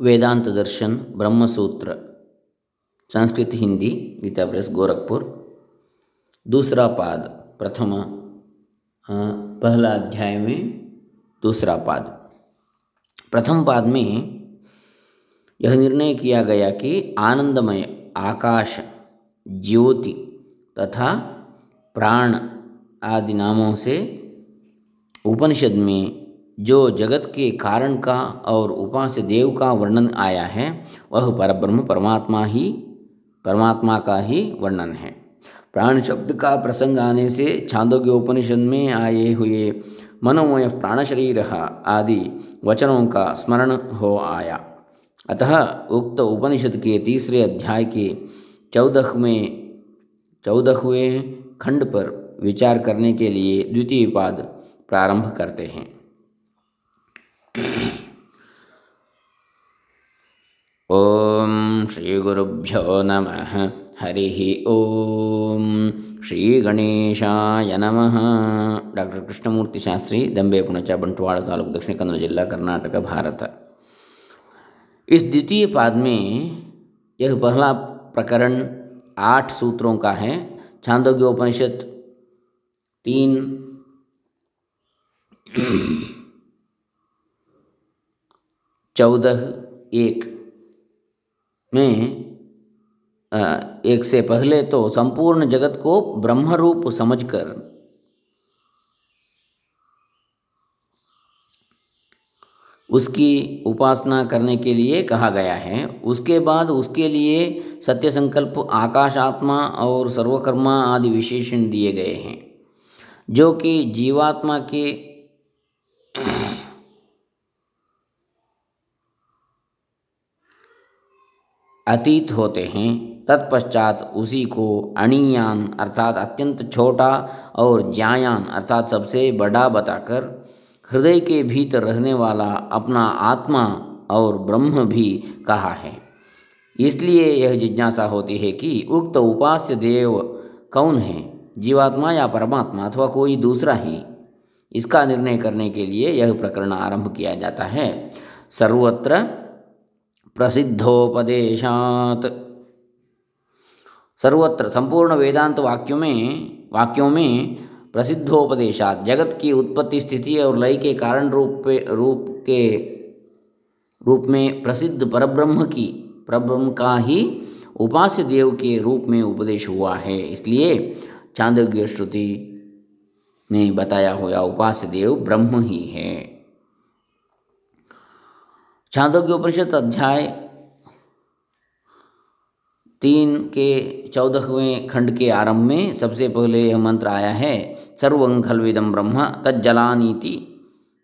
वेदांत Darshan Brahmasutra, Sanskrit, Hindi Gita press Gorakhpur. दूसरा पाद, प्रथम पहला अध्याय में दूसरा पाद। प्रथम पाद में यह निर्णय किया गया कि आनंदमय आकाश, ज्योति तथा प्राण आदि नामों से उपनिषद में जो जगत के कारण का और उपास्य देव का वर्णन आया है, वह परब्रह्म परमात्मा ही, परमात्मा का ही वर्णन है। प्राण शब्द का प्रसंग आने से छांदोग्य उपनिषद में आए हुए मनोमय प्राण शरीर आदि वचनों का स्मरण हो आया। अतः उक्त उपनिषद के तीसरे अध्याय के चौदहवें चौदहवें खंड पर विचार करने के लिए द्वितीय पाद प्रारंभ करते हैं। ओम श्री गुरुभ्यो नमः। हरि श्री गणेशाय नमः। डॉक्टर कृष्णमूर्ति शास्त्री, दंबे पुणचा बंटवाड़ तालुक दक्षिण कन्नड़ जिला कर्नाटक, भारत। इस द्वितीय पाद में यह पहला प्रकरण आठ सूत्रों का है। छांदोग्योपनिषद तीन चौदह एक में एक से पहले तो संपूर्ण जगत को ब्रह्म रूप समझकर उसकी उपासना करने के लिए कहा गया है। उसके बाद उसके लिए सत्य संकल्प आकाश आत्मा और सर्वकर्मा आदि विशेषण दिए गए हैं, जो कि जीवात्मा के अतीत होते हैं। तत्पश्चात उसी को अणीयान अर्थात अत्यंत छोटा और ज्यायान अर्थात सबसे बड़ा बताकर हृदय के भीतर रहने वाला अपना आत्मा और ब्रह्म भी कहा है। इसलिए यह जिज्ञासा होती है कि उक्त उपास्य देव कौन है? जीवात्मा या परमात्मा अथवा कोई दूसरा ही? इसका निर्णय करने के लिए यह प्रकरण आरंभ किया जाता है। सर्वत्र प्रसिद्धोपदेशात। सर्वत्र संपूर्ण वेदांत वाक्यों में वाक्यों में प्रसिद्धोपदेशात। जगत की उत्पत्ति, स्थिति और लय के कारण रूप पे रूप के रूप में प्रसिद्ध परब्रह्म की, परब्रह्म का ही उपास्य देव के रूप में उपदेश हुआ है। इसलिए चांदोग्य श्रुति में बताया हुआ उपास्य देव ब्रह्म ही है। छांदोग्य उपनिषद अध्याय तीन के चौदहवें खंड के आरंभ में सबसे पहले यह मंत्र आया है, सर्वं खलविदम ब्रह्म तज्जलानीति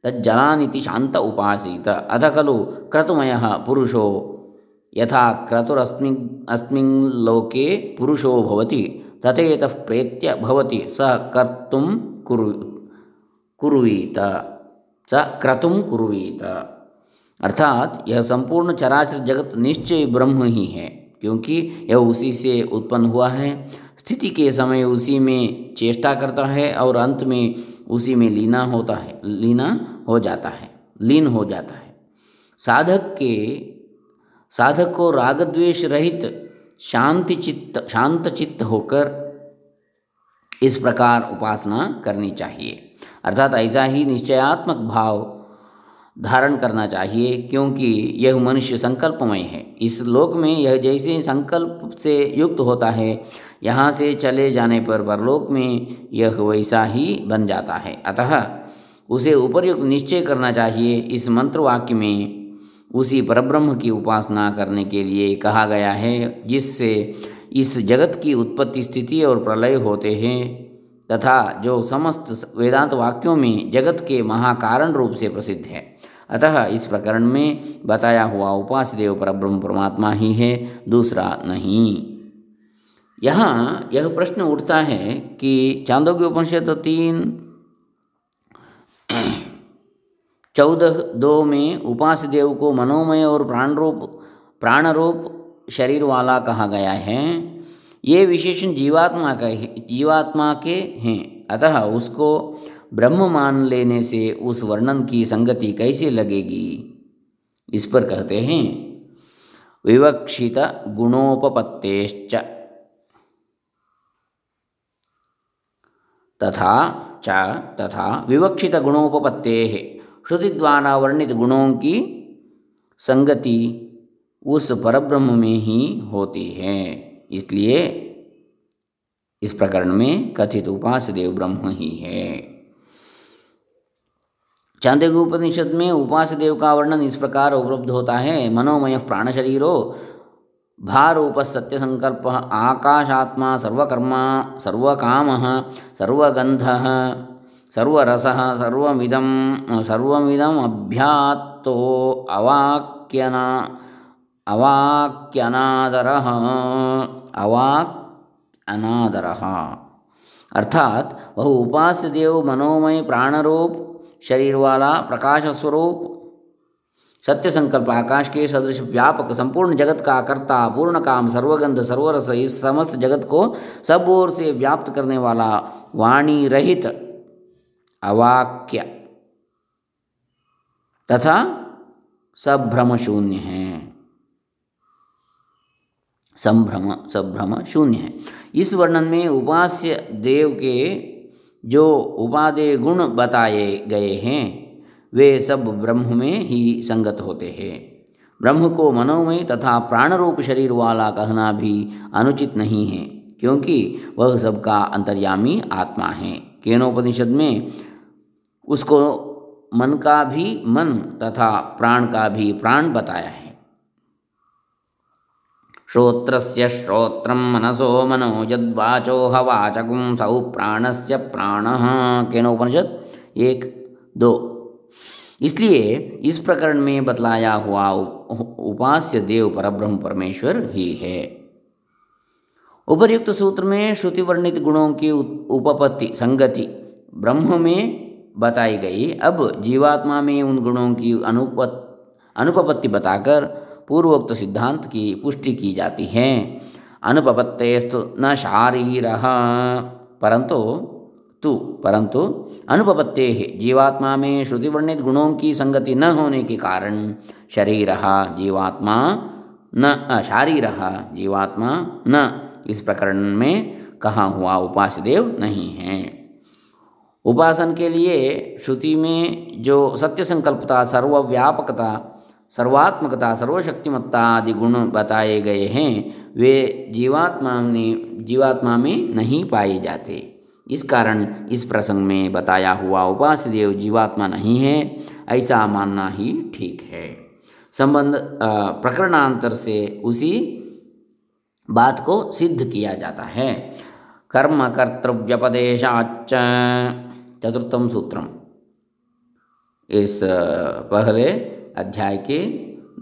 तज्जलानीति शांत उपासीत। अथ खलु क्रतुमय पुरुषो, यथा क्रतुरस्मिन्, अस्मिन् लोके पुरुषो भवति, तथेतः प्रेत्य भवति, स कर्तुं कुरु, कुर्वीत, स क्रतुं कुर्वीत। अर्थात यह संपूर्ण चराचर जगत निश्चय ब्रह्म ही है, क्योंकि यह उसी से उत्पन्न हुआ है। स्थिति के समय उसी में चेष्टा करता है और अंत में उसी में लीना होता है, लीना हो जाता है, लीन हो जाता है। साधक के, साधक को राग द्वेष रहित शांति चित्त, शांत चित्त होकर इस प्रकार उपासना करनी चाहिए। अर्थात ऐसा ही निश्चयात्मक भाव धारण करना चाहिए, क्योंकि यह मनुष्य संकल्पमय है। इस लोक में यह जैसे संकल्प से युक्त होता है, यहाँ से चले जाने पर परलोक में यह वैसा ही बन जाता है। अतः उसे उपरयुक्त निश्चय करना चाहिए। इस मंत्र वाक्य में उसी परब्रह्म की उपासना करने के लिए कहा गया है, जिससे इस जगत की उत्पत्ति स्थिति और प्रलय होते हैं, तथा जो समस्त वेदांत वाक्यों में जगत के महाकारण रूप से प्रसिद्ध है। अतः इस प्रकरण में बताया हुआ उपास्य देव पर ब्रह्म परमात्मा ही है, दूसरा नहीं। यहाँ यह प्रश्न उठता है कि चांदोग्य उपनिषद तीन, चौदह, दो में उपास्य देव को मनोमय और प्राण रूप प्राण रूप शरीर वाला कहा गया है। ये विशेषण जीवात्मा का जीवात्मा के हैं। अतः उसको ब्रह्म मान लेने से उस वर्णन की संगति कैसे लगेगी? इस पर कहते हैं, विवक्षित गुणोपपत्तेश्च। तथा च, तथा विवक्षित गुणोपपत्ते श्रुति द्वारा वर्णित गुणों की संगति उस परब्रह्म में ही होती है। इसलिए इस प्रकरण में कथित उपास्य देव ब्रह्म ही है। चांदोग्य उपनिषद में उपास्य देव का वर्णन इस प्रकार उपलब्ध होता है। मनोमय प्राण शरीरो भारूप सत्य संकल्प आकाशात्मा सर्वकर्मा, सर्वकाम सर्वगंध सर्वरस सर्विदम सर्विदम अभ्यात्तो अवाक्यना, अवाक्यनादर अवाक अनादर अर्थात वह उपास्य देव मनोमय प्राणरूप शरीर वाला प्रकाश स्वरूप सत्य संकल्प आकाश के सदृश व्यापक संपूर्ण जगत का कर्ता, पूर्ण काम, सर्वगंध, सर्वरस, इस समस्त जगत को सब ओर से व्याप्त करने वाला वाणी रहित अवाक्य। तथा संभ्रम शून्य है। संभ्रम संभ्रम शून्य है। इस वर्णन में उपास्य देव के जो उपादेय गुण बताए गए हैं, वे सब ब्रह्म में ही संगत होते हैं। ब्रह्म को मनोमय तथा प्राण रूप शरीर वाला कहना भी अनुचित नहीं है, क्योंकि वह सबका अंतर्यामी आत्मा है। केनोपनिषद में उसको मन का भी मन तथा प्राण का भी प्राण बताया है। श्रोत्रस्य श्रोत्रं मनसो मनो यद्वाचो हवाचकुं सौ प्राणस्य प्राणः केनोपनिषद एक, दो। इसलिए इस प्रकरण में बतलाया हुआ उपास्य देव परब्रह्म परमेश्वर ही है। उपर्युक्त सूत्र में श्रुति वर्णित गुणों की उपपत्ति, संगति ब्रह्म में बताई गई। अब जीवात्मा में उन गुणों की अनुपत, अनुपपत्ति बताकर पूर्वोक्त सिद्धांत की पुष्टि की जाती है। अनुपपत्तेस्तु न शारीर। परंतु, तु, परंतु, अनुपपत्ते जीवात्मा में श्रुति वर्णित गुणों की संगति न होने के कारण शरीर जीवात्मा न शारीर जीवात्मा न, इस प्रकरण में कहा हुआ उपास्य देव नहीं है। उपासन के लिए श्रुति में जो सत्य संकल्पता सर्वव्यापकता सर्वात्मकता सर्वशक्तिमत्ता आदि गुण बताए गए हैं, वे जीवात्मा में जीवात्मा में नहीं पाए जाते। इस कारण इस प्रसंग में बताया हुआ उपास्य देव जीवात्मा नहीं है, ऐसा मानना ही ठीक है। संबंध प्रकरणांतर से उसी बात को सिद्ध किया जाता है। कर्म कर्तव्यपदेशाच चतुर्थम सूत्रम। इस पहले अध्याय के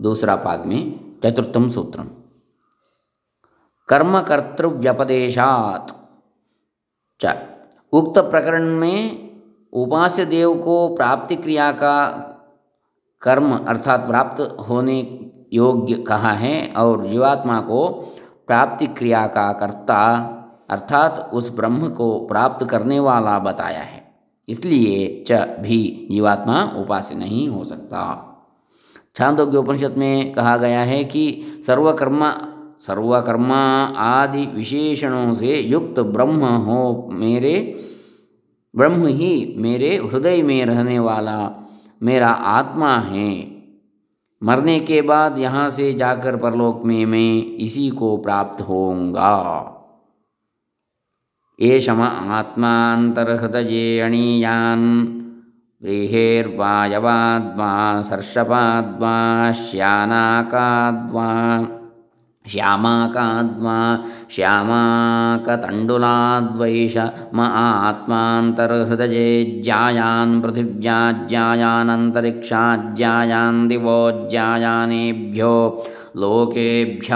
दूसरा पाद में, चतुर्थम सूत्रम। कर्म कर्तृव्यपदेशात च उक्त प्रकरण में उपास्य देव को प्राप्ति क्रिया का कर्म अर्थात प्राप्त होने योग्य कहा है और जीवात्मा को प्राप्ति क्रिया का कर्ता अर्थात उस ब्रह्म को प्राप्त करने वाला बताया है। इसलिए च भी जीवात्मा उपास्य नहीं हो सकता। छांदोग्य उपनिषद में कहा गया है कि सर्वकर्मा सर्वकर्मा आदि विशेषणों से युक्त ब्रह्म हो मेरे, ब्रह्म ही मेरे हृदय में रहने वाला मेरा आत्मा है। मरने के बाद यहाँ से जाकर परलोक में मैं इसी को प्राप्त होऊँगा। ये शम आत्मांतरहृदये अणीयान व्रीहेर्वायवाद्वा सर्षपाद्वा श्यानाकाद्वा, श्यामाकाद्वा श्यामाकतण्डुलाद्वैष म आत्मान्तर्हृदये ज्यायान् पृथिव्याज्यायानन्तरिक्षाज्यायान् दिवोज्यायानेभ्यो लोकेभ्य।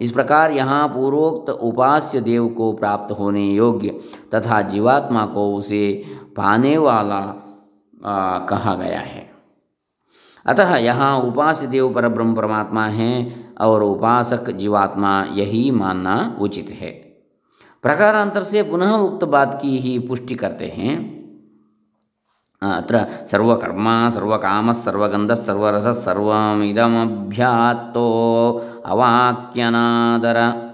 इस प्रकार यहाँ पूर्वोक्त उपास्य देव को प्राप्त होने योग्य तथा जीवात्मा को उसे पाने वाला कहा गया है। अतः यहाँ उपास्य देव पर ब्रह्म परमात्मा है और उपासक जीवात्मा यही मानना उचित है। प्रकारांतर से पुनः उक्त बात की ही पुष्टि करते हैं। अत्र सर्वकर्मा, सर्वकामः, सर्वगन्धः, सर्वरसः, सर्वमिदमभ्यात्तो अवाक्यनादर।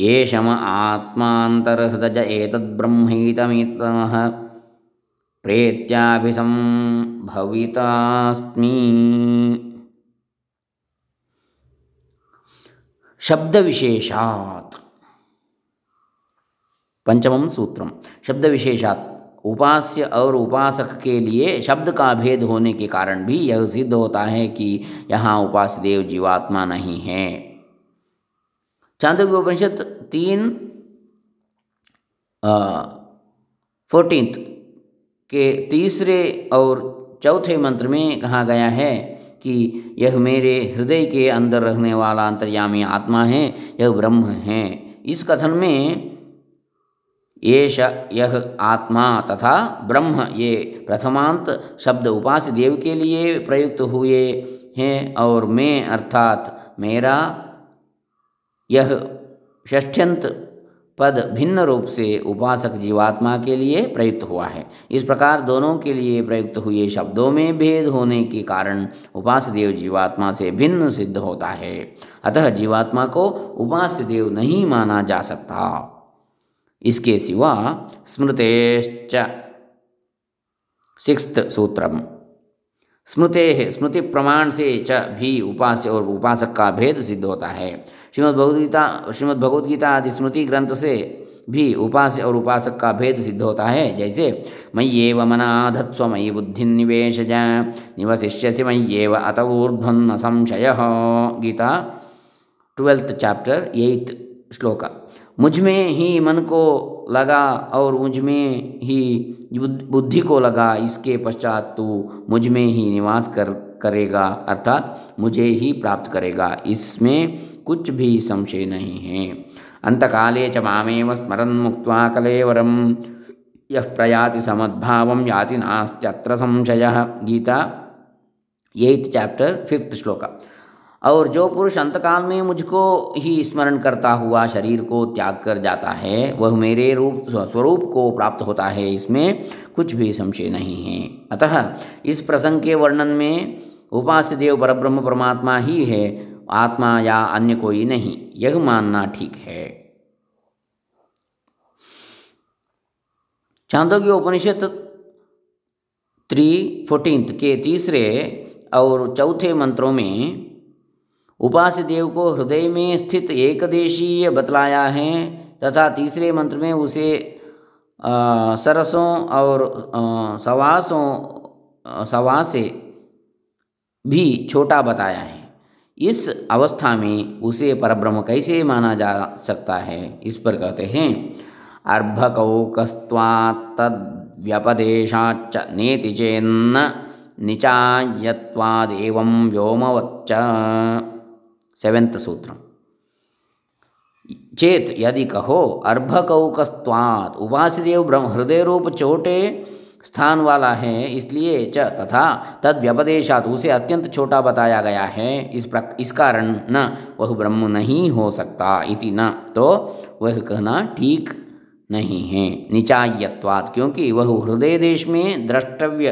एषम आत्मान्तर्हृदज एतद्ब्रह्मैतमितमः। प्रेत्याभिसंभवितास्मि। शब्द विशेषात् पंचम सूत्रम शब्द विशेषात उपास्य और उपासक के लिए शब्द का भेद होने के कारण भी यह सिद्ध होता है कि यहाँ उपास देव जीवात्मा नहीं है। चांदोग्य उपनिषद तीन फोर्टींथ के तीसरे और चौथे मंत्र में कहा गया है कि यह मेरे हृदय के अंदर रहने वाला अंतर्यामी आत्मा है, यह ब्रह्म है। इस कथन में येष यह आत्मा तथा ब्रह्म ये प्रथमांत शब्द उपास देव के लिए प्रयुक्त हुए हैं और मैं अर्थात मेरा यह षष्ठ्यंत पद भिन्न रूप से उपासक जीवात्मा के लिए प्रयुक्त हुआ है। इस प्रकार दोनों के लिए प्रयुक्त हुए शब्दों में भेद होने के कारण उपास देव जीवात्मा से भिन्न सिद्ध होता है। अतः जीवात्मा को उपास देव नहीं माना जा सकता। इसके सिवा स्मृतेश्च। सिक्स्थ सूत्रम। स्मृते स्मृति प्रमाण से च भी उपास्य और उपासक का भेद सिद्ध होता है। श्रीमद् भगवदगीता श्रीमद् भगवदगीता आदि स्मृति ग्रंथ से भी उपास्य और उपासक का भेद सिद्ध होता है। जैसे, मय्येव मनाधत्स्व मयि बुद्धि निवेश निवशिष्यसि मय्येव अत ऊर्ध्वन्न संशय। गीता, ट्वेल्थ चैप्टर एट्थ श्लोक। मुझमें ही मन को लगा और मुझमें ही बुद्धि को लगा, इसके पश्चात तू मुझमें ही निवास कर, करेगा, अर्थात मुझे ही प्राप्त करेगा। इसमें कुछ भी संशय नहीं है। अंतकाले च मामेव स्मरन मुक्त कलेवरम। यह प्रयाति समद्भाव, याति नास्त्यत्र संशय। गीता एट्थ चैप्टर, फिफ्थ श्लोक। और जो पुरुष अंतकाल में मुझको ही स्मरण करता हुआ शरीर को त्याग कर जाता है, वह मेरे रूप, स्वरूप को प्राप्त होता है, इसमें कुछ भी संशय नहीं है। अतः इस प्रसंग के वर्णन में उपास्य देव परब्रह्म परमात्मा ही है। आत्मा या अन्य कोई नहीं। यह मानना ठीक है। चांदोग्य उपनिषद थ्री फोर्टींथ के तीसरे और चौथे मंत्रों में उपास्य देव को हृदय में स्थित एकदेशीय बतलाया है तथा तीसरे मंत्र में उसे सरसों और सवासों सवा से भी छोटा बताया है। इस अवस्था में उसे परब्रह्म कैसे माना जा सकता है? इस पर कहते हैं अर्भकौकस्वात्तव्यपदेशाच नेति चेन्न निचायत्वादेवं व्योमवच्च। सेवेंथ सूत्र चेत यदि कहो अर्भकौकस्वात् उपासदेव ब्रह्म हृदय रूप छोटे स्थान वाला है, इसलिए च तथा तद व्यपदेशात उसे अत्यंत छोटा बताया गया है। इस प्र इस कारण न, वह ब्रह्म नहीं हो सकता इति न तो वह कहना ठीक नहीं है। निचायत्वात्, क्योंकि वह हृदय देश में द्रष्टव्य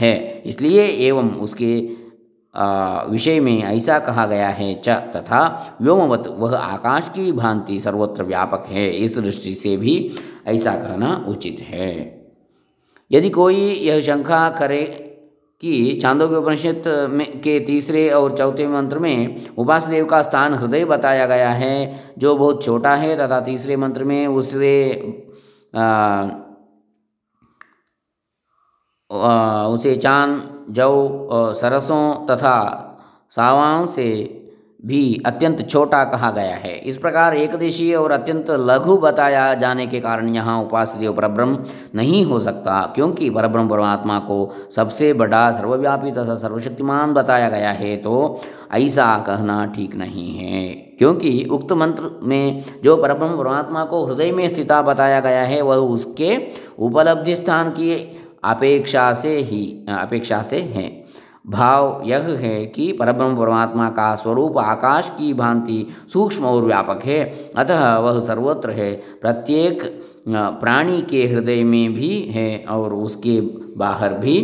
है, इसलिए एवं उसके विषय में ऐसा कहा गया है, च तथा व्योमवत, वह आकाश की भांति सर्वत्र व्यापक है, इस दृष्टि से भी ऐसा कहना उचित है। यदि कोई यह शंका करे कि चांदोग्य उपनिषद में के तीसरे और चौथे मंत्र में उपासदेव का स्थान हृदय बताया गया है, जो बहुत छोटा है तथा तीसरे मंत्र में उससे उसे चाँद, जौ सरसों तथा सावां से भी अत्यंत छोटा कहा गया है। इस प्रकार एकदेशीय और अत्यंत लघु बताया जाने के कारण यहाँ उपास्य परब्रह्म नहीं हो सकता, क्योंकि परब्रह्म परमात्मा को सबसे बड़ा, सर्वव्यापी तथा सर्वशक्तिमान बताया गया है तो ऐसा कहना ठीक नहीं है। क्योंकि उक्त मंत्र में जो परब्रह्म परमात्मा को हृदय में स्थिता बताया गया है, वह उसके उपलब्धि स्थान की अपेक्षा से ही, अपेक्षा से है। भाव यह है कि परब्रह्म परमात्मा का स्वरूप आकाश की भांति सूक्ष्म और व्यापक है। अतः वह सर्वत्र है। प्रत्येक प्राणी के हृदय में भी है और उसके बाहर भी।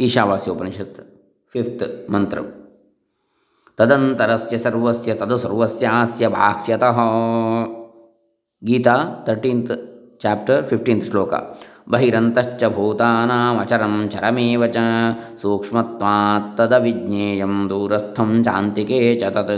ईशावास्य उपनिषत् फिफ्थ मंत्र। तदंतरस्य सर्वस्य तद सर्वस्यास्य बाह्यतः। गीता थर्टीन्थ चैप्टर फिफ्टींथ श्लोक बहिरन्तश्च भूतानामचरं चरमेव च सूक्ष्मत्वात्तदविज्ञेयं दूरस्थं चान्तिके च तत्।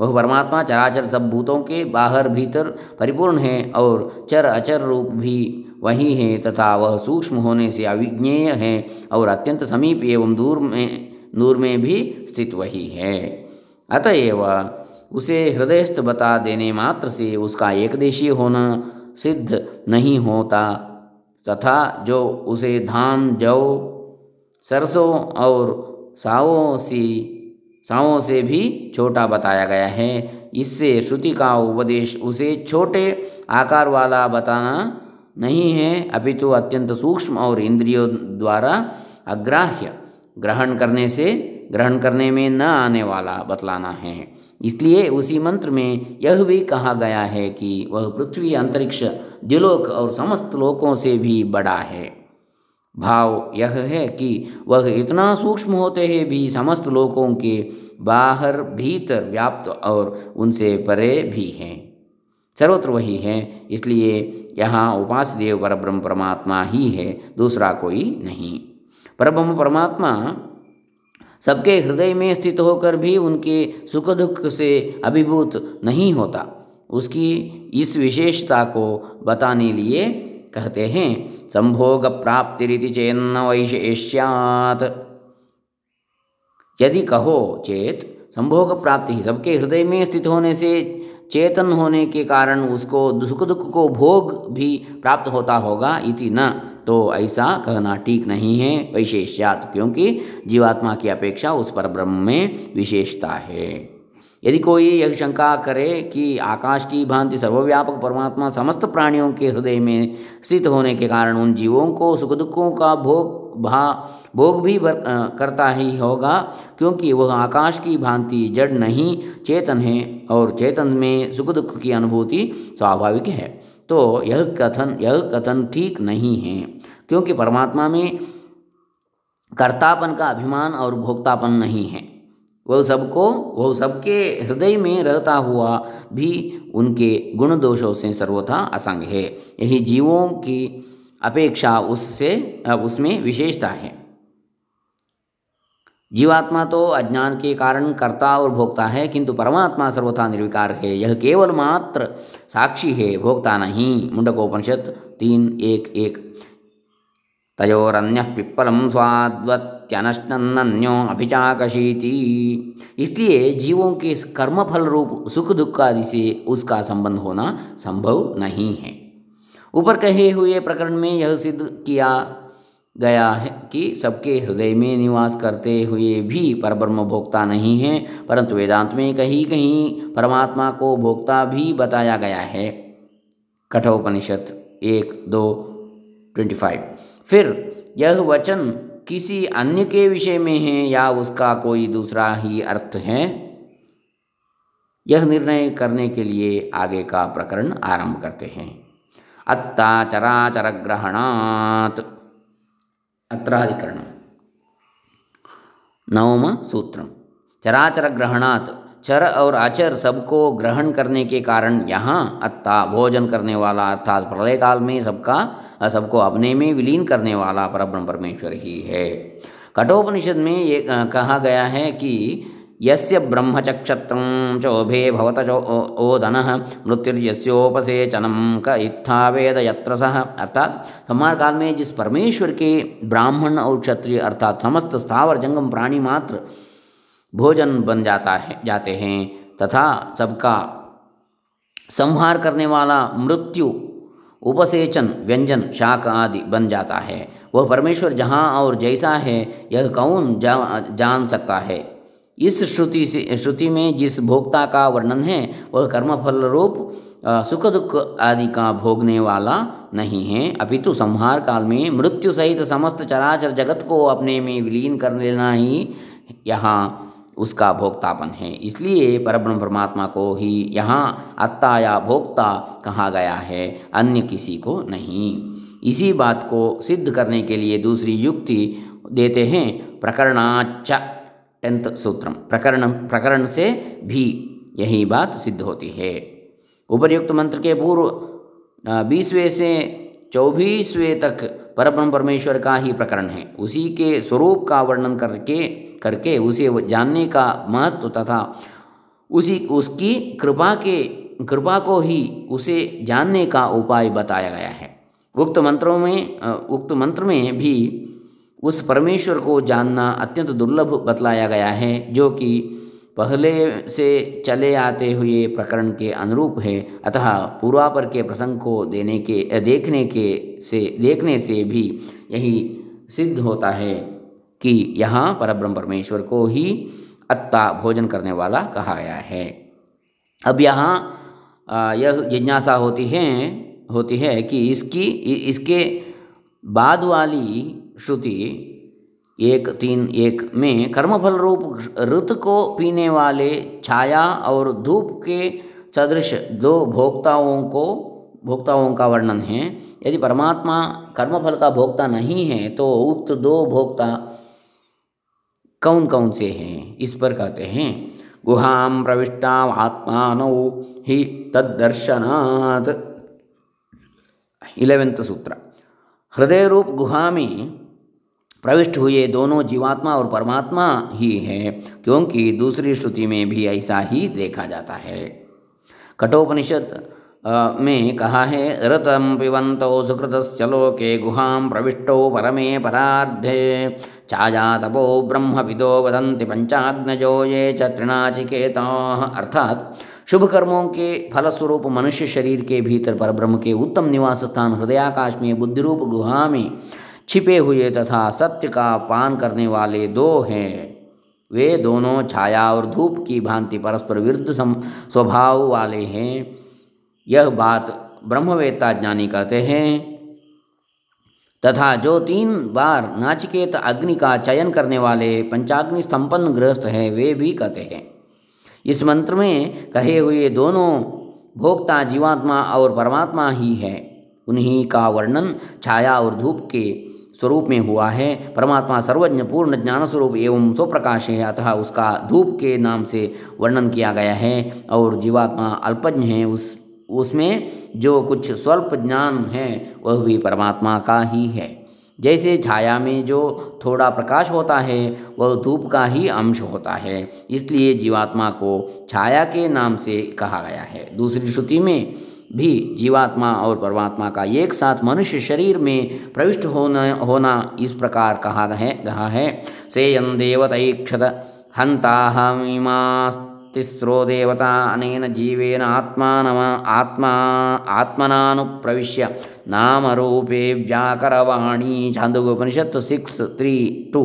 वह परमात्मा, चराचर सब भूतों के बाहर भीतर परिपूर्ण है और चर अचर रूप भी वही है तथा वह सूक्ष्म होने से अविज्ञेय है और अत्यंत समीप एवं दूर में दूर में भी स्थित वही है। अतएव उसे हृदयस्थ बता देने मात्र से उसका एकदेशीय होना सिद्ध नहीं होता। तथा जो उसे धान, जौ, सरसों और सावों सी सावों से भी छोटा बताया गया है। इससे श्रुति का उपदेश उसे छोटे आकार वाला बताना नहीं है। अपितु तो अत्यंत सूक्ष्म और इंद्रियों द्वारा अग्राह्य ग्रहण करने से ग्रहण करने में न आने वाला बतलाना है। इसलिए उसी मंत्र में यह भी कहा गया है कि वह पृथ्वी अंतरिक्ष, दिलोक और समस्त लोकों से भी बड़ा है। भाव यह है कि वह इतना सूक्ष्म होते हैं भी समस्त लोकों के बाहर, भीतर व्याप्त और उनसे परे भी हैं। सर्वत्र वही है, इसलिए यहाँ उपास देव परब्रह्म परमात्मा ही है, दूसरा कोई नहीं। परब्रह्म परमात्मा सबके हृदय में स्थित होकर भी उनके सुख दुख से अभिभूत नहीं होता। उसकी इस विशेषता को बताने लिए कहते हैं, संभोग प्राप्ति रीति चेन्न वैशेष्यात। यदि कहो चेत, संभोग प्राप्ति ही सबके हृदय में स्थित होने से चेतन होने के कारण उसको सुख दुख को भोग भी प्राप्त होता होगा इति न। तो ऐसा कहना ठीक नहीं है वैशेष्यात क्योंकि जीवात्मा की अपेक्षा उस पर ब्रह्म में विशेषता है। यदि कोई यह शंका करे कि आकाश की भांति सर्वव्यापक परमात्मा समस्त प्राणियों के हृदय में स्थित होने के कारण उन जीवों को सुख दुखों का भोग भा भोग भी भर, करता ही होगा क्योंकि वह आकाश की भांति जड़ नहीं चेतन है और चेतन में सुख दुख की अनुभूति स्वाभाविक है। तो यह कथन यह कथन ठीक नहीं है। क्योंकि परमात्मा में कर्तापन का अभिमान और भोक्तापन नहीं है। वह सबको, वह सबके हृदय में रहता हुआ भी उनके गुण दोषों से सर्वथा असंग है। यही जीवों की अपेक्षा उससे उसमें विशेषता है। जीवात्मा तो अज्ञान के कारण कर्ता और भोक्ता है, किंतु परमात्मा सर्वथा निर्विकार है। यह केवल मात्र साक्षी है, भोक्ता नहीं। मुंडकोपनिषद तीन एक एक तयोरन्य पिप्पलम स्वाद्वत्यनश्नन्यो अभिचाकशीति इसलिए जीवों के कर्मफल रूप सुख दुख आदि से उसका संबंध होना संभव नहीं है। ऊपर कहे हुए प्रकरण में यह सिद्ध किया गया है कि सबके हृदय में निवास करते हुए भी परब्रह्म भोक्ता नहीं है, परंतु वेदांत में कहीं कहीं परमात्मा को भोक्ता भी बताया गया है। कठोपनिषद एक दो ट्वेंटी फाइव फिर यह वचन किसी अन्य के विषय में है या उसका कोई दूसरा ही अर्थ है? यह निर्णय करने के लिए आगे का प्रकरण आरंभ करते हैं। अत्ता चराचर ग्रहणात् अत्राधिकरण नवम सूत्र चराचर ग्रहणात चर और आचर सबको ग्रहण करने के कारण यहाँ अत्ता भोजन करने वाला अर्थात प्रलय काल में सबका, सबको अपने में विलीन करने वाला परब्रह्म परमेश्वर ही है। कठोपनिषद में ये कहा गया है कि यस्य ब्रह्मचक्षत्रं चोभे भवत चो ओदनः मृत्युर्यस्योपसेचनम क इत्था वेद यत्र सह अर्थात संहार काल में जिस परमेश्वर के ब्राह्मण और क्षत्रिय अर्थात समस्त स्थावर जंगम प्राणी मात्र भोजन बन जाता है, जाते हैं तथा सबका संहार करने वाला मृत्यु, उपसेचन, व्यंजन, शाक आदि बन जाता है। वह परमेश्वर जहाँ और जैसा है, यह कौन जा, जान सकता है? इस श्रुति से, श्रुति में जिस भोक्ता का वर्णन है, वह कर्मफल रूप सुख दुख आदि का भोगने वाला नहीं है। अपितु संहार काल में मृत्यु सहित समस्त चराचर जगत को अपने में विलीन कर लेना ही यहाँ उसका भोक्तापन है। इसलिए परब्रह्म परमात्मा को ही यहाँ अत्ता या भोक्ता कहा गया है, अन्य किसी को नहीं। इसी बात को सिद्ध करने के लिए दूसरी युक्ति देते हैं प्रकरणाच टेंथ सूत्रम। प्रकरण प्रकरण से भी यही बात सिद्ध होती है। उपर्युक्त मंत्र के पूर्व बीसवें से चौबीसवें तक परब्रह्म परमेश्वर का ही प्रकरण है। उसी के स्वरूप का वर्णन करके करके उसे जानने का महत्व तथा उसी, उसकी कृपा के, कृपा को ही उसे जानने का उपाय बताया गया है। उक्त मंत्रों में उक्त मंत्र में भी उस परमेश्वर को जानना अत्यंत दुर्लभ बतलाया गया है, जो कि पहले से चले आते हुए प्रकरण के अनुरूप है, अतः पूर्वापर के प्रसंग को देने के, देखने के से, देखने से भी यही सिद्ध होता है। कि यहाँ परब्रह्म परमेश्वर को ही अत्ता भोजन करने वाला कहा गया है। अब यहाँ यह जिज्ञासा होती है होती है कि इसकी इसके बाद वाली श्रुति एक तीन एक में कर्मफल रूप ऋत को पीने वाले छाया और धूप के सदृश दो भोक्ताओं को, भोक्ताओं का वर्णन है। यदि परमात्मा कर्मफल का भोक्ता नहीं है तो उक्त दो भोक्ता कौन कौन से हैं? इस पर कहते हैं गुहाम प्रविष्टा आत्मान ही तदर्शनात् इलेवेंथ सूत्र। हृदय रूप गुहा में प्रविष्ट हुए दोनों जीवात्मा और परमात्मा ही है, क्योंकि दूसरी श्रुति में भी ऐसा ही देखा जाता है। कठोपनिषद में कहा है, रतम पिबंतो सुकृतश्चलोके गुहां प्रविष्टो परमे परार्धे। छाया तपो ब्रह्मविदो वदंति पंचाग्नजो ये चृणाचिकेता अर्थात शुभ कर्मों के फलस्वरूप मनुष्य शरीर के भीतर परब्रह्म के उत्तम निवास स्थान हृदयाकाश में बुद्धिरूप गुहा में छिपे हुए तथा सत्य का पान करने वाले दो हैं। वे दोनों छाया और धूप की भांति परस्पर विरुद्ध स्वभाव वाले हैं। यह बात ब्रह्मवेत्ता ज्ञानी कहते हैं। तथा जो तीन बार नाचिकेत अग्नि का चयन करने वाले पंचाग्नि संपन्न गृहस्थ हैं, वे भी कहते हैं। इस मंत्र में कहे हुए दोनों भोक्ता जीवात्मा और परमात्मा ही है। उन्हीं का वर्णन छाया और धूप के स्वरूप में हुआ है। परमात्मा सर्वज्ञ, पूर्ण ज्ञान स्वरूप एवं स्वप्रकाश है, अतः उसका धूप के नाम से वर्णन किया गया है और जीवात्मा अल्पज्ञ है, उस उसमें जो कुछ स्वल्प ज्ञान है, वह भी परमात्मा का ही है। जैसे छाया में जो थोड़ा प्रकाश होता है, वह धूप का ही अंश होता है। इसलिए जीवात्मा को छाया के नाम से कहा गया है। दूसरी श्रुति में भी जीवात्मा और परमात्मा का एक साथ मनुष्य शरीर में प्रविष्ट होना होना इस प्रकार कहा है कहा है। सेयन देवतैक्षत हंताहमीमास्तिस्रो देवता अनेन जीवेन आत्मान आत्मा, आत्मनानुप्रविश्य। नाम रूपे व्याकरवाणी छांदोग्योपनिषद सिक्स थ्री टू।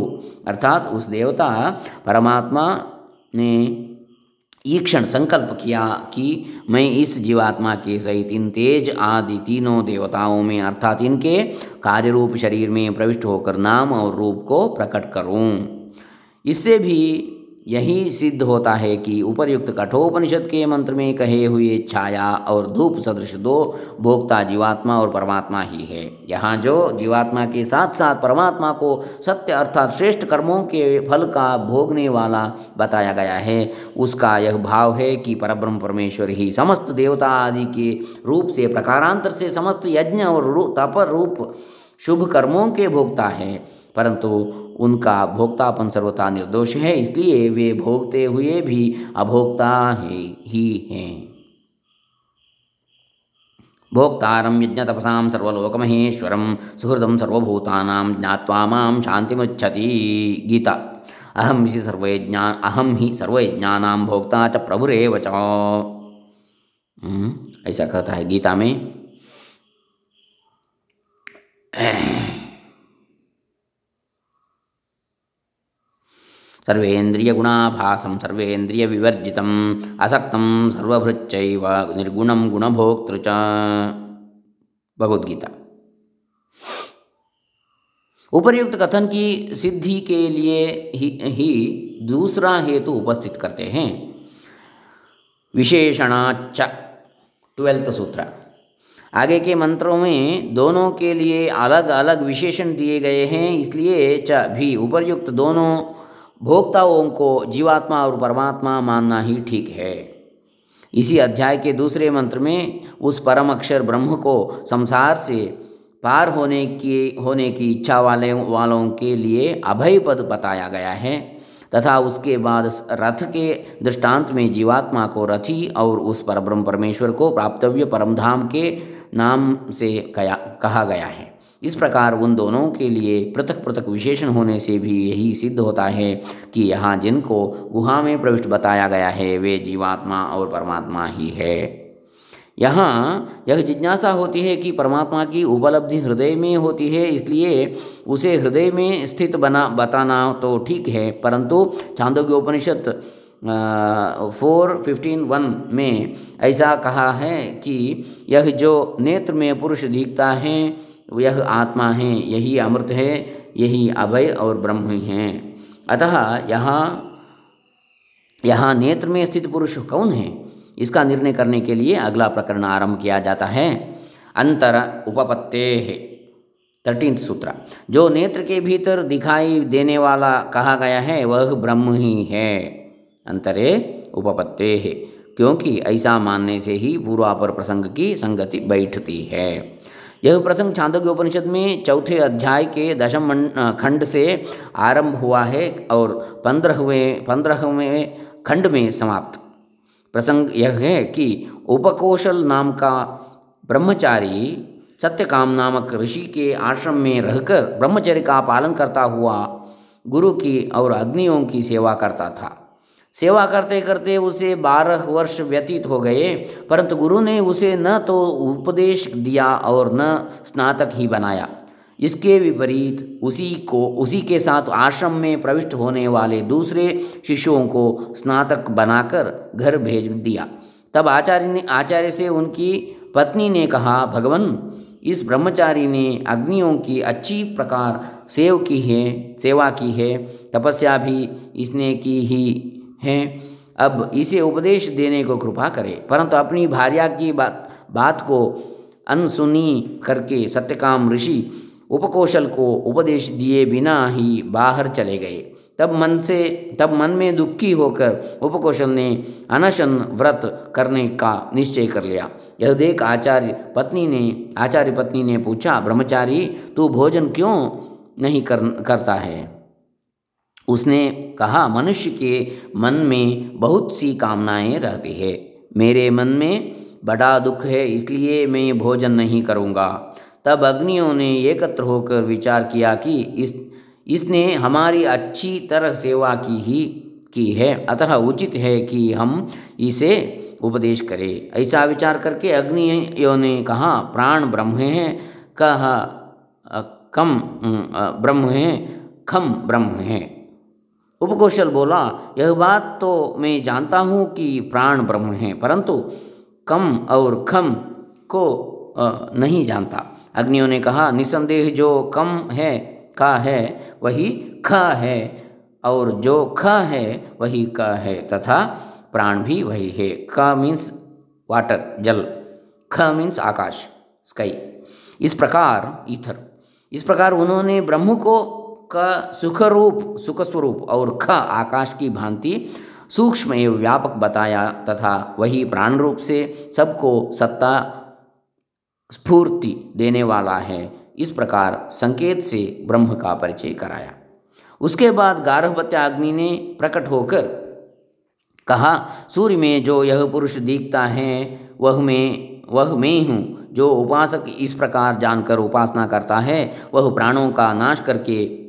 अर्थात उस देवता परमात्मा ने ईक्षण संकल्प किया कि मैं इस जीवात्मा के सहित इन तेज आदि तीनों देवताओं में, अर्थात इनके कार्यरूप शरीर में प्रविष्ट होकर नाम और रूप को प्रकट करूँ। इससे भी यही सिद्ध होता है कि उपर्युक्त कठोपनिषद के मंत्र में कहे हुए छाया और धूप सदृश दो भोक्ता जीवात्मा और परमात्मा ही है। यहाँ जो जीवात्मा के साथ साथ परमात्मा को सत्य अर्थात श्रेष्ठ कर्मों के फल का भोगने वाला बताया गया है, उसका यह भाव है कि परब्रह्म परमेश्वर ही समस्त देवता आदि के रूप से प्रकारांतर से समस्त यज्ञ और तप रूप शुभ कर्मों के भोगता है। परंतु उनका भोक्तापन सर्वथा निर्दोष है, इसलिए वे भोगते हुए भी अभोक्ता है, ही हैं। भोक्तारं यज्ञतपसां सर्वलोकमहेश्वरं, सुहृदं सर्वभूतानां ज्ञात्वा माँ शान्तिमुच्छति। गीता। अहम ही सर्वज्ञा अहम ही सर्वज्ञानां भोक्ता च प्रभुरेव ऐसा कहता है गीता में। सर्वेन्द्रियगुणाभासं सर्वेन्द्रियविवर्जितम् असक्तं सर्वभृच्चैव निर्गुणं गुणभोक्तृ च। भगवद्गीता। उपर्युक्त कथन की सिद्धि के लिए ही, ही दूसरा हेतु उपस्थित करते हैं। विशेषणाच ट्वेल्थ सूत्र। आगे के मंत्रों में दोनों के लिए अलग अलग विशेषण दिए गए हैं इसलिए च भी उपर्युक्त दोनों भोक्ताओं को जीवात्मा और परमात्मा मानना ही ठीक है। इसी अध्याय के दूसरे मंत्र में उस परम अक्षर ब्रह्म को संसार से पार होने की होने की इच्छा वाले, वालों के लिए अभय पद बताया गया है तथा उसके बाद रथ के दृष्टांत में जीवात्मा को रथी और उस परब्रह्म परमेश्वर को प्राप्तव्य परमधाम के नाम से कया, कहा गया है। इस प्रकार उन दोनों के लिए पृथक पृथक विशेषण होने से भी यही सिद्ध होता है कि यहाँ जिनको गुहा में प्रविष्ट बताया गया है, वे जीवात्मा और परमात्मा ही है। यहाँ यह जिज्ञासा होती है कि परमात्मा की उपलब्धि हृदय में होती है, इसलिए उसे हृदय में स्थित बना, बताना तो ठीक है, परंतु छांदोग्योपनिषद फोर फिफ्टीन वन में ऐसा कहा है कि यह जो नेत्र में पुरुष दिखता है यह आत्मा है, यही अमृत है, यही अभय और ब्रह्म ही हैं। अतः यहाँ यहाँ नेत्र में स्थित पुरुष कौन है? इसका निर्णय करने के लिए अगला प्रकरण आरंभ किया जाता है। अंतर उपपत्ते थर्टींथ सूत्र। जो नेत्र के भीतर दिखाई देने वाला कहा गया है, वह ब्रह्म ही है। अंतरे उपपत्ते, क्योंकि ऐसा मानने से ही पूर्वापर प्रसंग की संगति बैठती है। यह प्रसंग छांदोग्य उपनिषद में चौथे अध्याय के दशम खंड से आरंभ हुआ है और पंद्रहवें पंद्रहवें खंड में समाप्त। प्रसंग यह है कि उपकोशल नाम का ब्रह्मचारी सत्यकाम नामक ऋषि के आश्रम में रहकर ब्रह्मचर्य का पालन करता हुआ गुरु की और अग्नियों की सेवा करता था। सेवा करते करते उसे बारह वर्ष व्यतीत हो गए, परंतु गुरु ने उसे न तो उपदेश दिया और न स्नातक ही बनाया। इसके विपरीत उसी को, उसी के साथ आश्रम में प्रविष्ट होने वाले दूसरे शिष्यों को स्नातक बनाकर घर भेज दिया। तब आचार्य ने, आचार्य से उनकी पत्नी ने कहा, भगवान, इस ब्रह्मचारी ने अग्नियों की अच्छी प्रकार सेव की है, सेवा की है, तपस्या भी इसने की ही हैं। अब इसे उपदेश देने को कृपा करें। परंतु अपनी भार्या की बात बात को अनसुनी करके सत्यकाम ऋषि उपकोशल को उपदेश दिए बिना ही बाहर चले गए। तब मन से, तब मन में दुखी होकर उपकोशल ने अनशन व्रत करने का निश्चय कर लिया। यह देख आचार्य पत्नी ने, आचार्य पत्नी ने पूछा, ब्रह्मचारी, तू भोजन क्यों नहीं कर, करता है? उसने कहा, मनुष्य के मन में बहुत सी कामनाएँ रहती है। मेरे मन में बड़ा दुख है, इसलिए मैं भोजन नहीं करूँगा। तब अग्नियों ने एकत्र होकर विचार किया कि इस, इसने हमारी अच्छी तरह सेवा की ही, की है। अतः उचित है कि हम इसे उपदेश करें। ऐसा विचार करके अग्नियों ने कहा, प्राण ब्रह्म है, कहा, कम ब्रह्म है, खम ब्रह्म है। उपकोशल बोला, यह बात तो मैं जानता हूँ कि प्राण ब्रह्म है, परंतु कम और खम को नहीं जानता। अग्नियों ने कहा, निसंदेह जो कम है, का है, वही ख है, और जो ख है, वही क है, तथा प्राण भी वही है। क मीन्स वाटर जल। ख मीन्स आकाश स्काई इस प्रकार ईथर इस प्रकार उन्होंने ब्रह्म को का सुख रूप सुख स्वरूप और ख, आकाश की भांति सूक्ष्म एवं व्यापक बताया तथा वही प्राण रूप से सबको सत्ता स्फूर्ति देने वाला है। इस प्रकार संकेत से ब्रह्म का परिचय कराया। उसके बाद गार्हवत्या अग्नि ने प्रकट होकर कहा, सूर्य में जो यह पुरुष दिखता है, वह में, वह मैं हूँ। जो उपासक इस प्रकार जानकर उपासना करता है, वह प्राणों का नाश करके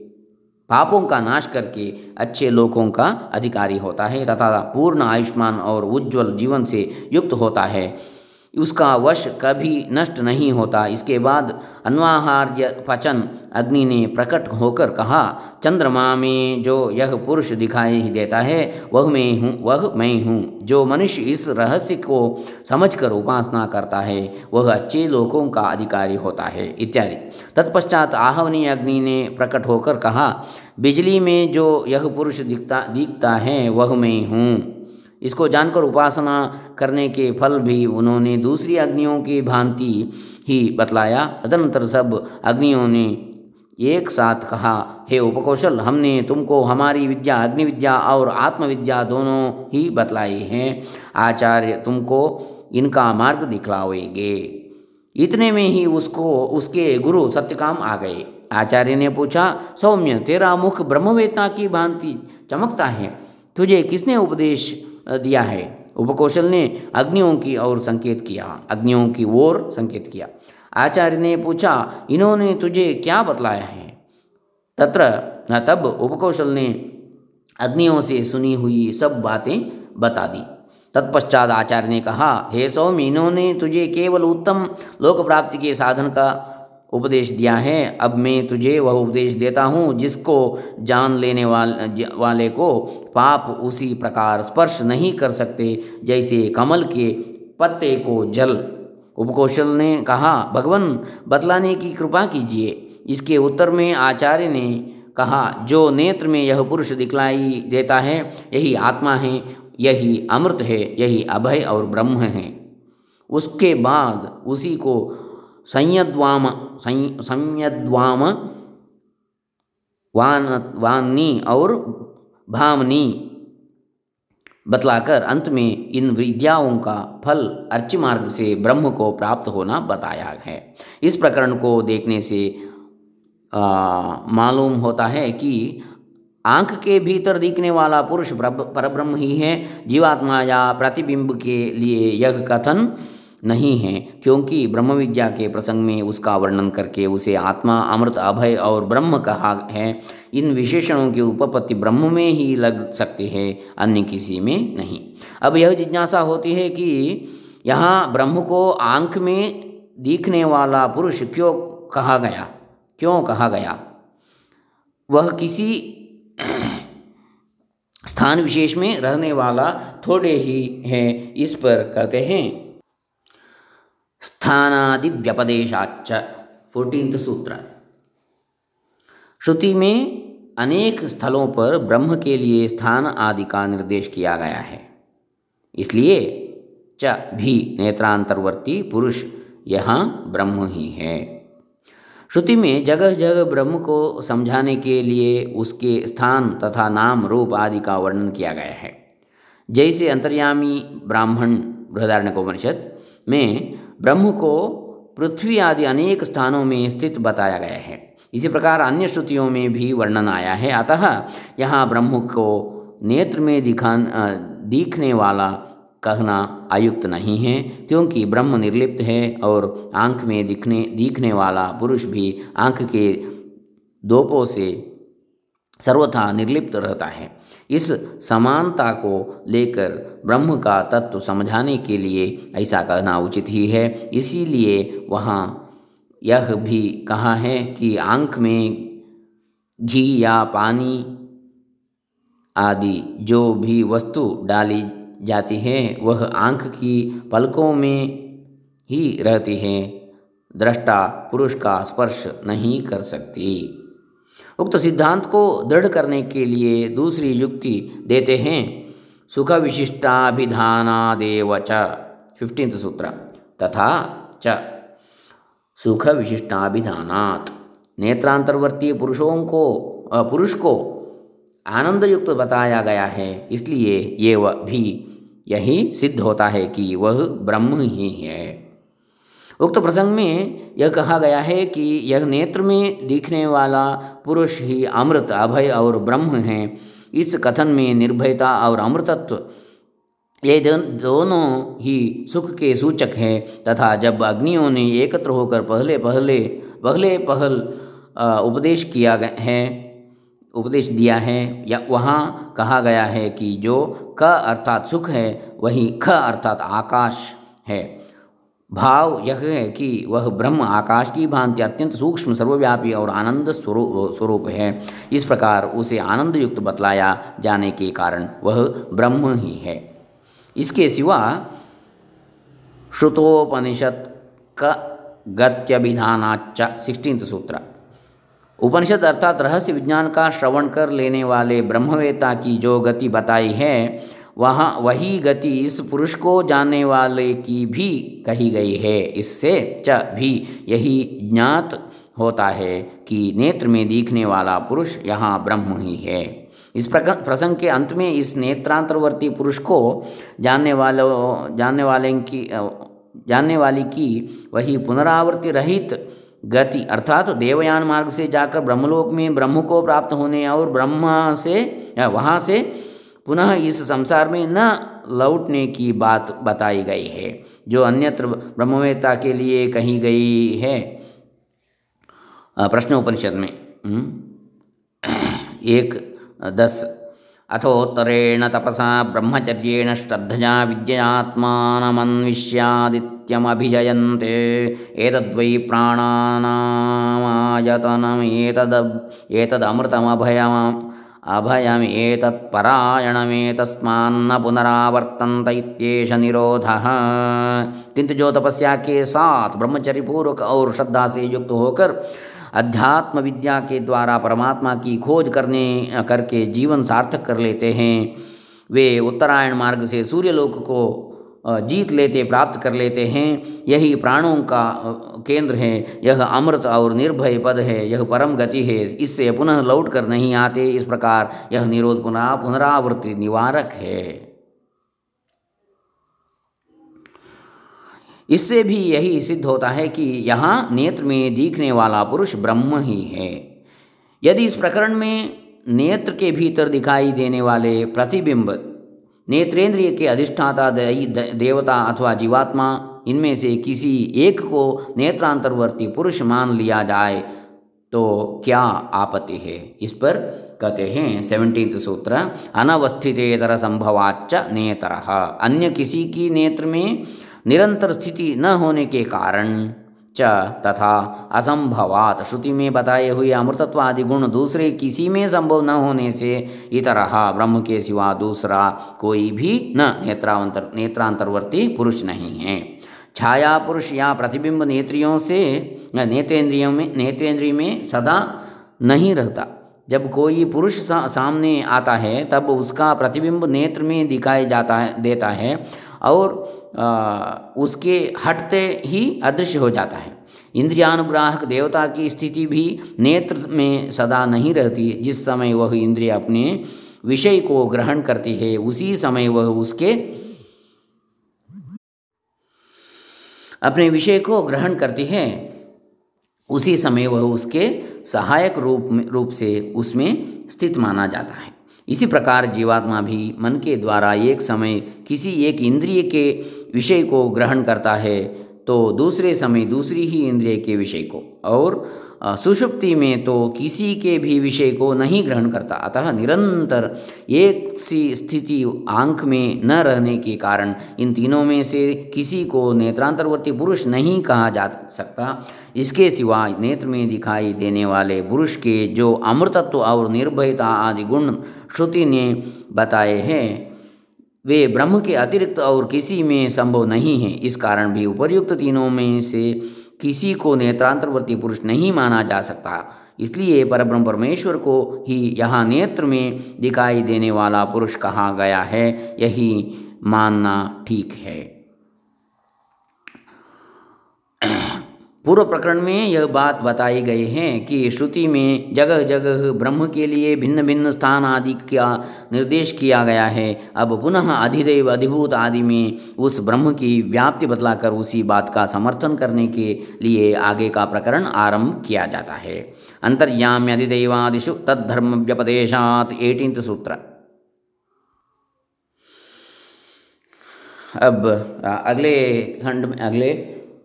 पापों का नाश करके अच्छे लोगों का अधिकारी होता है, तथा पूर्ण आयुष्मान और उज्ज्वल जीवन से युक्त होता है। उसका वश कभी नष्ट नहीं होता। इसके बाद अन्वाहार्य पचन अग्नि ने प्रकट होकर कहा, चंद्रमा में जो यह पुरुष दिखाई देता है, वह मैं हूँ, वह मैं हूँ। जो मनुष्य इस रहस्य को समझकर उपासना करता है, वह अच्छे लोगों का अधिकारी होता है, इत्यादि। तत्पश्चात आहवनी अग्नि ने प्रकट होकर कहा, बिजली में जो यह पुरुष दिखता दिखता है, वह मैं हूँ। इसको जानकर उपासना करने के फल भी उन्होंने दूसरी अग्नियों की भांति ही बतलाया। तदनंतर सब अग्नियों ने एक साथ कहा, हे उपकौशल, हमने तुमको हमारी विद्या अग्नि विद्या और आत्मविद्या दोनों ही बतलाई हैं। आचार्य तुमको इनका मार्ग दिखलाओगे। इतने में ही उसको, उसके गुरु सत्यकाम आ गए। आचार्य ने पूछा, सौम्य, तेरा मुख ब्रह्मवेत्ता की भांति चमकता है। तुझे किसने उपदेश दिया है। उपकौशल ने अग्नियों की ओर संकेत किया। अग्नियों की ओर संकेत किया। आचार्य ने पूछा, इन्होंने तुझे क्या बतलाया है? तत्र न तब उपकौशल ने अग्नियों से सुनी हुई सब बातें बता दी। तत्पश्चात आचार्य ने कहा, हे सौम्य, इन्होंने तुझे केवल उत्तम लोक प्राप्ति के साधन का उपदेश दिया है, अब मैं तुझे वह उपदेश देता हूँ, जिसको जान लेने वाल वाले को पाप उसी प्रकार स्पर्श नहीं कर सकते, जैसे कमल के पत्ते को जल। उपकौशल ने कहा, भगवान, बतलाने की कृपा कीजिए। इसके उत्तर में आचार्य ने कहा, जो नेत्र में यह पुरुष दिखलाई देता है, यही आत्मा है, यही अमृत है, यही अभय और ब्रह्म है। उसके बाद उसी को संयद्वाम संयद्वाम, वान वानी और भामनी। बतलाकर अंत में इन विद्याओं का फल अर्च मार्ग से ब्रह्म को प्राप्त होना बताया है। इस प्रकरण को देखने से मालूम होता है कि आँख के भीतर दिखने वाला पुरुष परब्रह्म ही है। जीवात्मा या प्रतिबिंब के लिए यह कथन नहीं है, क्योंकि ब्रह्म विद्या के प्रसंग में उसका वर्णन करके उसे आत्मा, अमृत, अभय और ब्रह्म कहा है। इन विशेषणों की उपपत्ति ब्रह्म में ही लग सकती है, अन्य किसी में नहीं। अब यह जिज्ञासा होती है कि यहाँ ब्रह्म को आँख में दिखने वाला पुरुष क्यों कहा गया? क्यों कहा गया? वह किसी स्थान विशेष में रहने वाला थोड़े ही है, इस पर कहते हैं। स्थानादि व्यपदेशाच फोर्टीनथ सूत्र। श्रुति में अनेक स्थलों पर ब्रह्म के लिए स्थान आदि का निर्देश किया गया है। इसलिए च भी नेत्रांतरवर्ती पुरुष यहाँ ब्रह्म ही है। श्रुति में जगह जगह ब्रह्म को समझाने के लिए उसके स्थान तथा नाम, रूप आदि का वर्णन किया गया है। जैसे अंतर्यामी ब्राह्मण बृहदारण्य उपनिषद में ब्रह्म को पृथ्वी आदि अनेक स्थानों में स्थित बताया गया है। इसी प्रकार अन्य श्रुतियों में भी वर्णन आया है। अतः यहाँ ब्रह्म को नेत्र में दिखा दिखने वाला कहना आयुक्त नहीं है, क्योंकि ब्रह्म निर्लिप्त है और आँख में दिखने दिखने वाला पुरुष भी आँख के दोपों से सर्वथा निर्लिप्त रहता है। इस समानता को लेकर ब्रह्म का तत्व समझाने के लिए ऐसा कहना उचित ही है। इसीलिए वहाँ यह भी कहा है कि आँख में घी या पानी आदि जो भी वस्तु डाली जाती है, वह आँख की पलकों में ही रहती है। दृष्टा पुरुष का स्पर्श नहीं कर सकती। उक्त सिद्धांत को दृढ़ करने के लिए दूसरी युक्ति देते हैं। सुख विशिष्टाभिधानादेव च। फिफ्टींथ सूत्र। तथा च। सुख विशिष्टाभिधानात् पुरुषों को पुरुष को आनंद युक्त बताया गया है, इसलिए ये वह भी यही सिद्ध होता है कि वह ब्रह्म ही है। उक्त प्रसंग में यह कहा गया है कि यह नेत्र में दिखने वाला पुरुष ही अमृत, अभय और ब्रह्म है। इस कथन में निर्भयता और अमृतत्व, ये दोनों ही सुख के सूचक हैं तथा जब अग्नियों ने एकत्र होकर पहले पहले पहले पहल उपदेश किया गया है, उपदेश दिया है, या वहाँ कहा गया है कि जो क अर्थात सुख है, वही ख अर्थात आकाश है। भाव यह है कि वह ब्रह्म आकाश की भांति अत्यंत सूक्ष्म, सर्वव्यापी और आनंद स्वरूप है। इस प्रकार उसे आनंद युक्त बतलाया जाने के कारण वह ब्रह्म ही है। इसके सिवा श्रुतोपनिषद का गत्यभिधानाच सिक्सटींथ सूत्र। उपनिषद अर्थात रहस्य विज्ञान का श्रवण कर लेने वाले ब्रह्मवेता की जो गति बताई है वहाँ वही गति इस पुरुष को जानने वाले की भी कही गई है। इससे च भी यही ज्ञात होता है कि नेत्र में दिखने वाला पुरुष यहाँ ब्रह्म ही है। इस प्रसंग के अंत में इस नेत्रांतरवर्ती पुरुष को जानने वालों, जानने वाले की जानने वाली की वही पुनरावृत्ति रहित गति अर्थात देवयान मार्ग से जाकर ब्रह्मलोक में ब्रह्म को प्राप्त होने और ब्रह्म से वहाँ से पुनः इस संसार में न लौटने की बात बताई गई है जो अन्यत्र ब्रह्मवेत्ता के लिए कही गई है। प्रश्नोपनिषद में हम्म, एक दस अथोत्तरेण तपसा ब्रह्मचर्येण श्रद्धया विद्यात्मानमन्विष्यादित्यमभिजयन्ते एतद्वै प्राणानामायतनमेतद् एतदमृतमभयम् अभयमेतत्परायणमेतस्मान्न पुनरावर्तन्त इत्येष निरोधः। किंतु जो तपस्या के साथ ब्रह्मचर्य पूर्वक और श्रद्धा से युक्त होकर अध्यात्म विद्या के द्वारा परमात्मा की खोज करने, करके जीवन सार्थक कर लेते हैं, वे उत्तरायण मार्ग से सूर्यलोक को जीत लेते, प्राप्त कर लेते हैं। यही प्राणों का केंद्र है। यह अमृत और निर्भय पद है। यह परम गति है। इससे पुनः लौट कर नहीं आते। इस प्रकार यह निरोध पुनः, पुनरावृत्ति निवारक है। इससे भी यही सिद्ध होता है कि यहाँ नेत्र में दिखने वाला पुरुष ब्रह्म ही है। यदि इस प्रकरण में नेत्र के भीतर दिखाई देने वाले प्रतिबिंब नेत्रेंद्रिय के अधिष्ठाता देवता अथवा जीवात्मा, इनमें से किसी एक को नेत्रांतरवर्ती पुरुष मान लिया जाए तो क्या आपत्ति है? इस पर कहते हैं सेवनटीन्थ सूत्र, अनवस्थितेतर संभवाच्च नेतर। अन्य किसी की नेत्र में निरंतर स्थिति न होने के कारण च तथा असंभवात। श्रुति में बताए हुए अमृतत्व आदि गुण दूसरे किसी में संभव न होने से इतर ब्रह्म के सिवा दूसरा कोई भी न नेत्रांतर नेत्रांतरवर्ती पुरुष नहीं है। छाया पुरुष या प्रतिबिंब नेत्रियों से नेत्रेंद्रियों में नेत्रेंद्रिय में सदा नहीं रहता। जब कोई पुरुष सा, सामने आता है तब उसका प्रतिबिंब नेत्र में दिखाई जाता है देता है और उसके हटते ही अदृश्य हो जाता है। इंद्रियानुग्राहक देवता की स्थिति भी नेत्र में सदा नहीं रहती। जिस समय वह इंद्रिय अपने विषय को ग्रहण करती है, उसी समय वह उसके अपने विषय को ग्रहण करती है। उसी समय वह उसके सहायक रूप में, रूप से उसमें स्थित माना जाता है। इसी प्रकार जीवात्मा भी मन के द्वारा एक समय किसी एक इंद्रिय के विषय को ग्रहण करता है तो दूसरे समय दूसरी ही इंद्रिय के विषय को। और सुषुप्ति में तो किसी के भी विषय को नहीं ग्रहण करता। अतः निरंतर एक सी स्थिति आँख में न रहने के कारण इन तीनों में से किसी को नेत्रांतरवर्ती पुरुष नहीं कहा जा सकता। इसके सिवा नेत्र में दिखाई देने वाले पुरुष के जो अमृतत्व और निर्भयता आदि गुण श्रुति ने बताए हैं, वे ब्रह्म के अतिरिक्त और किसी में संभव नहीं है। इस कारण भी उपर्युक्त तीनों में से किसी को नेत्रांतरवर्ती पुरुष नहीं माना जा सकता। इसलिए परब्रह्म परमेश्वर को ही यहाँ नेत्र में दिखाई देने वाला पुरुष कहा गया है, यही मानना ठीक है। पूर्व प्रकरण में यह बात बताई गई है कि श्रुति में जगह जगह ब्रह्म के लिए भिन्न भिन्न स्थान आदि का निर्देश किया गया है। अब पुनः अधिदेव अधिभूत आदि में उस ब्रह्म की व्याप्ति बतलाकर उसी बात का समर्थन करने के लिए आगे का प्रकरण आरंभ किया जाता है। अंतर्याम्य अधिदेवादिशु तद्धर्म व्यपदेशात एटीनथ सूत्र। अब अगले खंड में अगले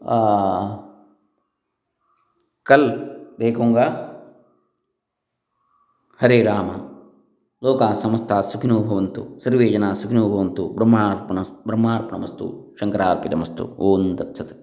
आ, कल देखूँगा हरे राम लोका समस्ता सुखिनो भवन्तु सर्वे जना सुखिनो भवन्तु ब्रह्मार्पण ब्रह्मार्पणमस्तु शंकरार्पितमस्तु ओम तत्सत्